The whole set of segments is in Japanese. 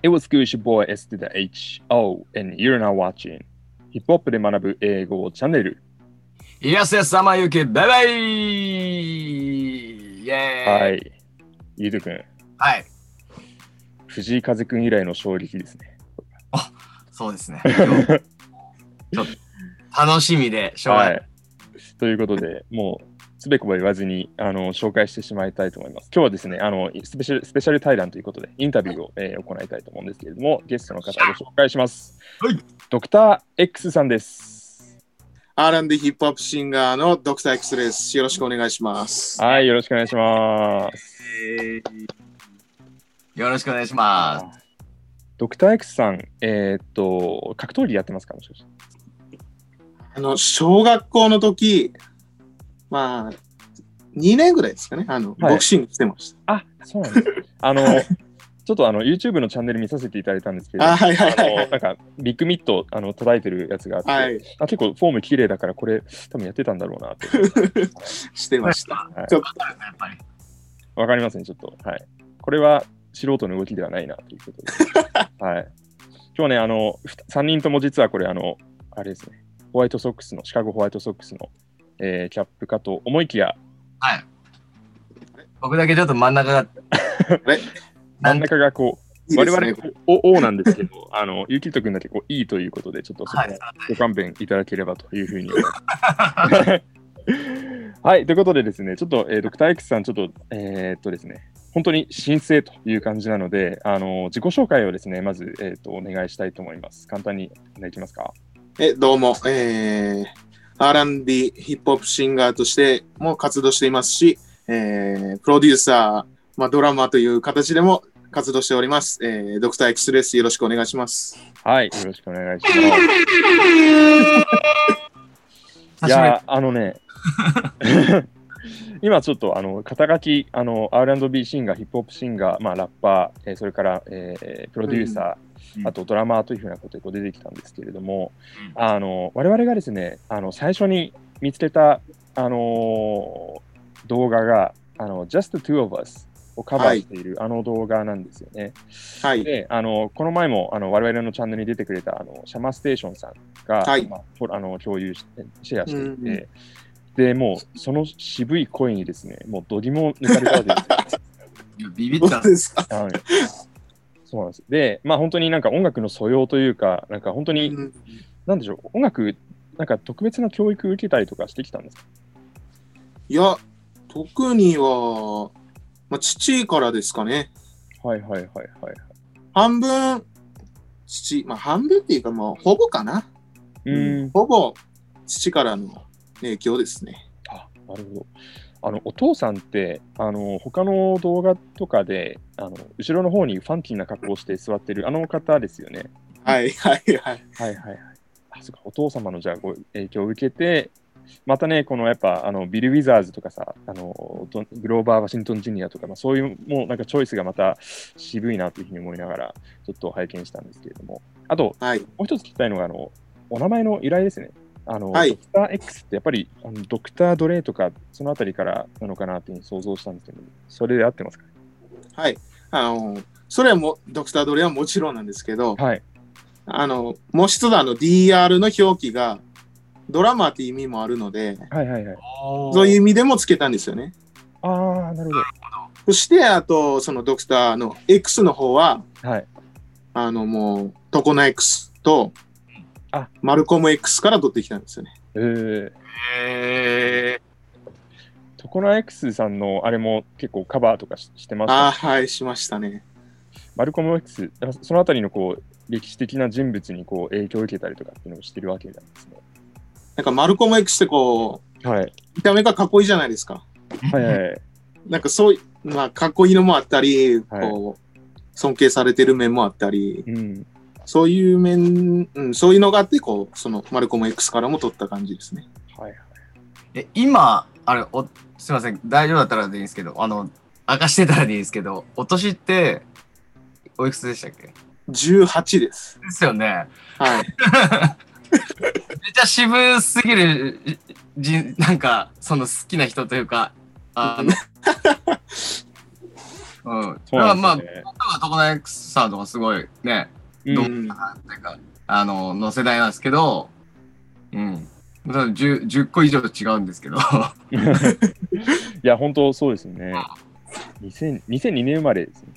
It was good, your boy S to the H. O. And you're now watching ヒップホップで学ぶ英語チャンネル。イラスト様ゆき、バイバイイェーイはい。ゆうとくん、はい。藤井風くん以来の衝撃ですね。そうですね。ちょっと楽しみでしょうがない。はい。ということで、もう、すべこば言わずにあの紹介してしまいたいと思います。今日はですね、あのスペシャルスペシャル対談ということで、インタビューを、えー行いたいと思うんですけれども、ゲストの方をご紹介します。はい。ドクター X さんです。R&D ヒップホップシンガーのドクター X です。よろしくお願いします。はい、よろしくお願いします。よろしくお願いします。ドクター X さん、えーっと、格闘技やってますか？もしかして。あの、小学校の時、まあ、2年ぐらいですかね。あの、はいボクシングしてましあ、そうなんです。あの、ちょっとあの YouTube のチャンネル見させていただいたんですけど、た。あ、はいはいはいあのなんかビッグミットあの叩いてるやつがあって、はい。あ結構フォーム綺麗だからこれ多分やってたんだろうなって。してました。はいちょっとやっぱり。わかりますね、ちょっと。はい。これは素人の動きではないなということで。はい。今日ね、あの、3人とも実はこれ、あの、あれですね、ホワイトソックスの、シカゴホワイトソックスの、えーキャップかと思いきや、はい。僕だけちょっと真ん中が。真ん中がこう、我いいね々、お、おなんですけど、あの、ゆきとくんだけこう、いいということで、ちょっとそご勘弁いただければというふうに思います。はい、ということでですね、ちょっと、えードクター X さん、ちょっと、えーっとですね、本当に申請という感じなので、あの自己紹介をですね、まず、えーっとお願いしたいと思います。簡単にお願いできますか？え、どうも、えー、R&D ヒップホップシンガーとしても活動していますし、えー、プロデューサー、まあ、ドラマーという形でも活動しております。えー、ドクター X です。よろしくお願いします。はい、よろしくお願いします。いやー、あのね、今ちょっとあの肩書き、あの R&B シンガー、ヒップホップシンガー、まあ、ラッパー、えーそれから、えープロデューサー、うんあとドラマーというふうなことで出てきたんですけれども、うんあの我々がですね、あの最初に見つけた、あのー動画があの Just the Two of Us をカバーしている、あの動画なんですよね。はい。で、あのこの前もあの我々のチャンネルに出てくれたあのシャマステーションさんが、はいまあ、とあの共有してシェアしていて、うんうんでもうその渋い声にですね、もうどぎも抜かれたわけですよ。ビビったどう。ですか、はいそうなんです。で、まあ本当になんか音楽の素養というか、なんか本当に、うんなんでしょう、音楽、なんか特別な教育受けたりとかしてきたんですか？いや、特には、まあ、父からですかね。はいはいはいはい。半分、父、まあ、半分っていうか、もう、ほぼかな。うーん、ほぼ、父からの影響ですね。あ、なるほど。あの、お父さんって、あの、他の動画とかで、あの、後ろの方にファンキーな格好をして座ってるあの方ですよね。はい、はい、はい。はいはいはい。あ、そうか、お父様のじゃあご影響を受けて、またね、このやっぱあのビル・ウィザーズとかさ、あのドグローバー・ワシントン・ジュニアとか、まあ、そういうもうなんかチョイスがまた渋いなというふうに思いながら、ちょっと拝見したんですけれども、あと、はい。もう一つ聞きたいのが、あのお名前の由来ですね。あの、はいドクター X ってやっぱりあのドクター・ドレイとか、そのあたりからなのかなというふうに想像したんですけど、それで合ってますか？ねはい。あの、それはも、ドクタードレはもちろんなんですけど、はい。あの、もう一つあの DR の表記が、ドラマーって意味もあるので、はいはいはい。そういう意味でもつけたんですよね。ああ、なるほそして、あと、そのドクターの X の方は、ど。はい。あの、もう、トコナ X とあ、マルコム X から取ってきたんですよね。えー、えトコナ X さんのあれも結構カバーとかししてました？ああ、はい、しましたね。マルコム X、あそのあたりのこう歴史的な人物にこう影響を受けたりとかっていうのをしてるわけなんですね。なんかマルコム X ってこう、はい。見た目がかっこいいじゃないですか。はいはいはい。なんかそういう、まあ、かっこいいのもあったり、こう、尊敬されてる面もあったり、うん。そういう面、うん、そういうのがあって、こう、そのマルコム X からも取った感じですね。はいはい。え今、あれお、すみません、大丈夫だったらでいいんですけど、あの、明かしてたらでいいんですけど、お年って、おいくつでしたっけ？18です。ですよね。はい。めっちゃ渋すぎる、じなんか、その好きな人というか、あの、うん。まあ。まあ、トコナ X さんとかすごいね、うんどうんなんていうか、あの、の世代なんですけど、うん。多分 10, 10個以上違うんですけど。いや、本当そうですよね。2000 2002年生まれですね。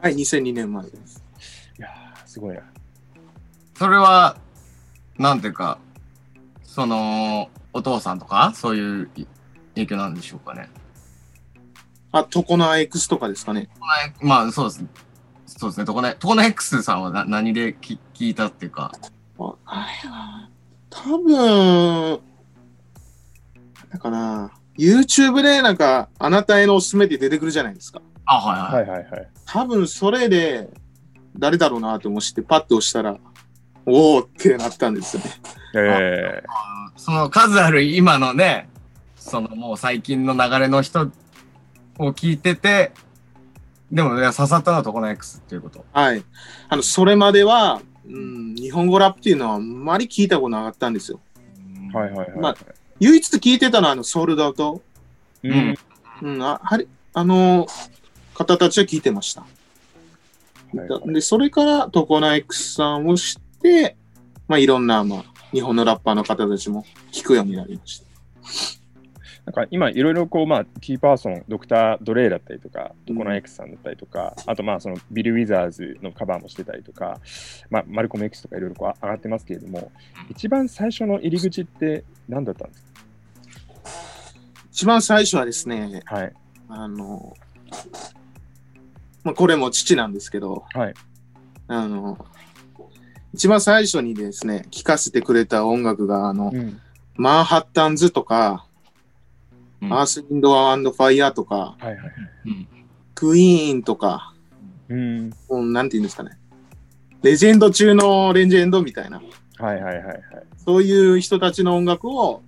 はい、2002年までです。いやー、すごいな。それは、なんていうか、その、お父さんとか、そういう影響なんでしょうかね。あ、トコナ X とかですかね。まあ、そうです。そうですね。トコナ、トコナ X さんはな何でき聞いたっていうか。ああれは、多分、なんかな、YouTube でなんか、あなたへのおすすめって出てくるじゃないですか。あ、はいはい。はいはいはい。多分それで、誰だろうなと思って、パッと押したら、おおってなったんですよね。えその数ある今のね、そのもう最近の流れの人を聞いてて、でも、いや刺さったのはトコナ X っていうこと。はい。あの、それまでは、うん、日本語ラップっていうのはあんまり聞いたことなかったんですよ。ー、はいはいはい。まあ唯一聞いてたのは、あの、ソールドアウト。うん。うん、あ、はり、あの、方たちは聞いてました。はいで、それからトコナ X さんを知って、まあ、いろんな、まあ、日本のラッパーの方たちも聞くようになりました。なんか今いろいろこう、まあ、キーパーソン、ドクター・ドレイだったりとか、トコナ X さんだったりとか、あとまあそのビル・ウィザーズのカバーもしてたりとか、まあ、マルコム X とかいろいろこう上がってますけれども、一番最初の入り口って何だったんです一番最初はですね、かはい。あの、まあ、これも父なんですけど、はい。あの、一番最初にですね、聴かせてくれた音楽が、あの、うん。マンハッタンズとか、うんアース・ウィンド・アンド・ファイヤーとか、はいはい。うん。クイーンとか、うん。うん、なんて言うんですかね。レジェンド中のレジェンドみたいな、はいはいはいはい。そういう人たちの音楽を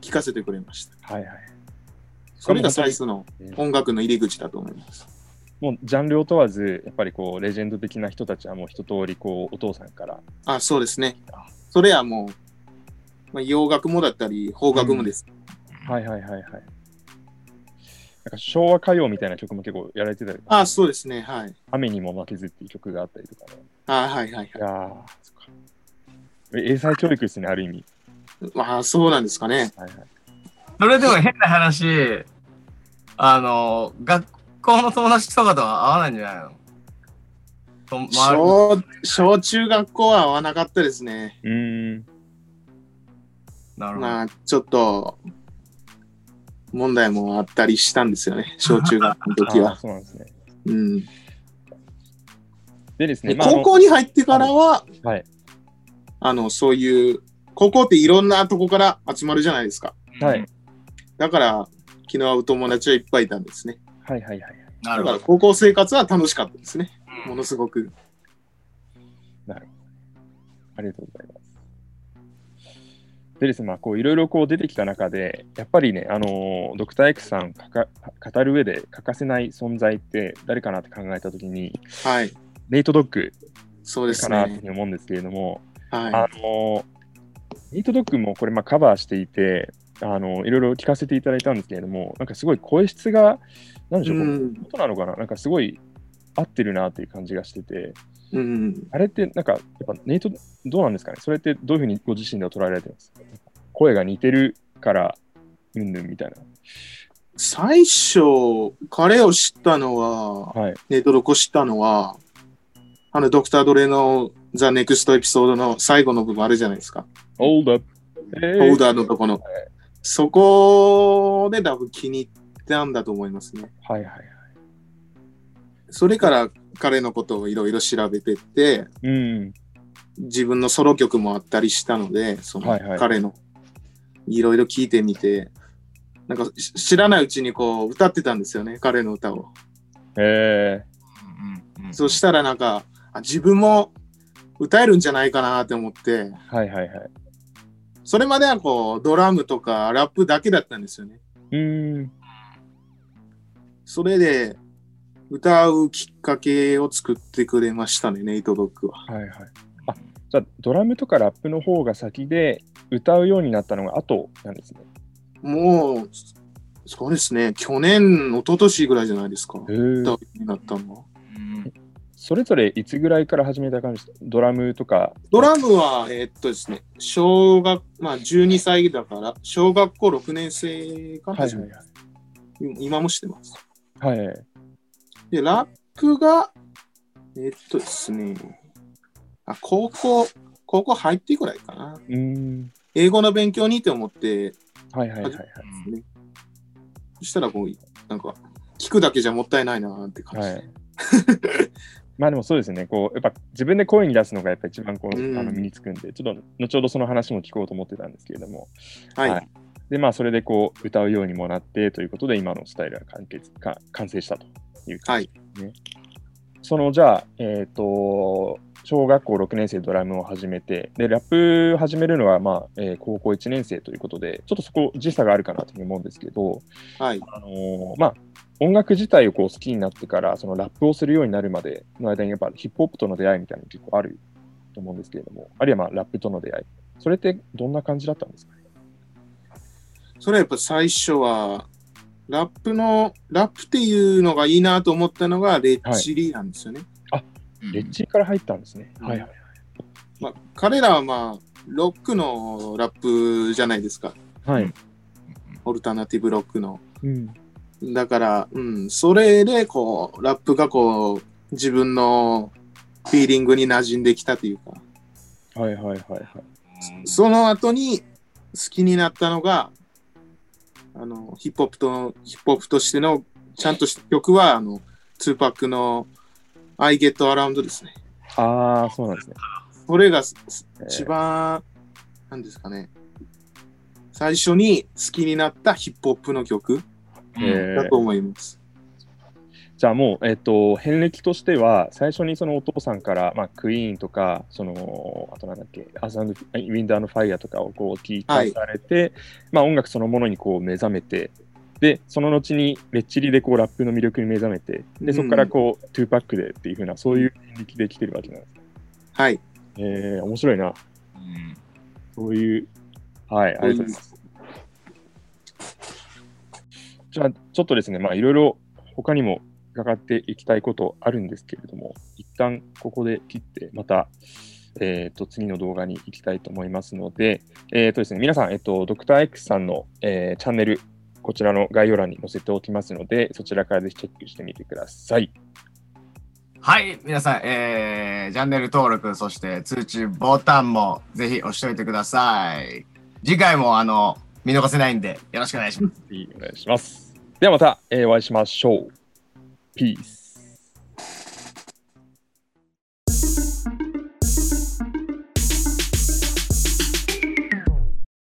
聴かせてくれました。はいはい。それが最初のうん音楽の入り口だと思います。もうジャンルを問わず、やっぱりこう、レジェンド的な人たちはもう一通りこう、お父さんから。あ、そうですね。それはもう、まあ、洋楽もだったり、邦楽もです。はいはいはいはい。なんか昭和歌謡みたいな曲も結構やられてたりとか、あ、そうですね。はい。雨にも負けずっていう曲があったりとかね。あ、はいはいはいい。やー、そっか。え英才教育ですね、ある意味。まあ、そうなんですかね。はいはい。それでも変な話、あの、学校の友達とかとは合わないんじゃないの？小、小中学校は合わなかったですね。うーん。なるほど。まあ、ちょっと、問題もあったりしたんですよね。小中学校の時は。そうなんですね。うん。でですね、高校に入ってからは、はい。あの、そういう、高校っていろんなとこから集まるじゃないですか。はい。だから、昨日はお友達はいっぱいいたんですね。はいはいはい。なるほど。だから高校生活は楽しかったですね。ものすごく。なるほど。ありがとうございます。でですね、まあ、こういろいろこう出てきた中で、やっぱりね、あのードクター X さんかか語る上で欠かせない存在って誰かなって考えたときに、はい。ネイトドッグそうですかなって思うんですけれども、あはのーネイトドッグもこれまあカバーしていて、あのいろいろ聞かせていただいたんですけれども、なんかすごい声質が、なんでい。しょう、このうん。音なのかななんかすごい合ってるなっていう感じがしてて、うん。あれってなんか、やっぱネイト、どうなんですかね？それってどういうふうにご自身では捉えられてます？声が似てるから、うんぬんみたいな。最初、彼を知ったのは、はい。ネトロコ知ったのは、あの、ドクター・ドレのザ・ネクストエピソードの最後の部分あるじゃないですか。Hold up! えオーダーのとこの。そこで多分気に入ったんだと思いますね。はいはいはい。それから彼のことをいろいろ調べてって、うん。自分のソロ曲もあったりしたので、その彼のいろいろ聞いてみて、なんかし知らないうちにこう歌ってたんですよね、彼の歌を。えうんうんそしたらなんか、あ自分も歌えるんじゃないかなって思って、ー、はいはいはい。それまではこうドラムとかラップだけだったんですよね。うん。それで歌うきっかけを作ってくれましたね、ネイトドッグは。はいはい。あ、じゃあドラムとかラップの方が先で歌うようになったのが後なんですね。もう、そうですね。去年、一昨年ぐらいじゃないですか。歌うようになったのは。うんそれぞれいつぐらいから始めた感じ？ですかドラムとか。ドラムは、えーっとですね、小学、まあ12歳だから、小学校6年生からはい始めはいた。今もしてます。はい。はい。で、ラップが、えーっとですね、あ、高校、高校入ってぐらいかな。うーん。英語の勉強にって思って、はいはいはいはい。ね、そしたらこう、なんか、聞くだけじゃもったいないなって感じ。はい。まあでもそうですね、こうやっぱ自分で声に出すのがやっぱ一番こう、うんあの身につくんで、ちょっと後ほどその話も聞こうと思ってたんですけれども、はい。はいでまあそれでこう歌うようにもなってということで、今のスタイルが完結か完成したという感じですね。そのじゃあ、えっ、と、小学校6年生でドラムを始めて、で、ラップ始めるのは、まあえー高校1年生ということで、ちょっとそこ時差があるかなというふうに思うんですけど、はい。あのーまあ、音楽自体をこう好きになってから、そのラップをするようになるまでの間に、やっぱヒップホップとの出会いみたいなの結構あると思うんですけれども、あるいはまあラップとの出会い。それってどんな感じだったんですかね？それはやっぱ最初は、ラップの、ラップっていうのがいいなと思ったのが、レッチリなんですよね。レッチリから入ったんですね。うんはいはい。まあ、彼らはまあ、ロックのラップじゃないですか。はい。オルタナティブロックの。うん。だから、うん、それで、こう、ラップがこう、自分のフィーリングに馴染んできたというか、はいはいはいはい。その後に好きになったのが、あの、ヒップホップと、ヒップホップとしての、ちゃんとした曲は、あの、ツーパックの I Get Around ですね。ああ、そうなんですね。それがすすえー一番、なんですかね、最初に好きになったヒップホップの曲えーだと思います。じゃあもう、えっと、遍歴としては、最初にそのお父さんから、まあ、クイーンとか、その、あとなんだっけ、アースウィンドアンドファイアとかをこう聞いたはいされて、まあ音楽そのものにこう目覚めて、で、その後にレッチリでこうラップの魅力に目覚めて、で、そこからこう、トゥーパックでっていうふうな、そういう遍歴で来てるわけなんですね。はい。えー、面白いな。うんそういう、はい、ありがとうございます。じゃあ、ちょっとですね、まあ、いろいろ他にも伺っていきたいことあるんですけれども、一旦ここで切って、また、えっ、と、次の動画に行きたいと思いますので、えっ、とですね、皆さん、えっ、と、ドクター X さんの、えーチャンネル、こちらの概要欄に載せておきますので、そちらからぜひチェックしてみてください。はい、皆さん、えー、チャンネル登録、そして通知ボタンもぜひ押しておいてください。次回も、あの、見逃せないんで、よろしくお願いします。お願いします。ではまた、えーお会いしましょう。ピース。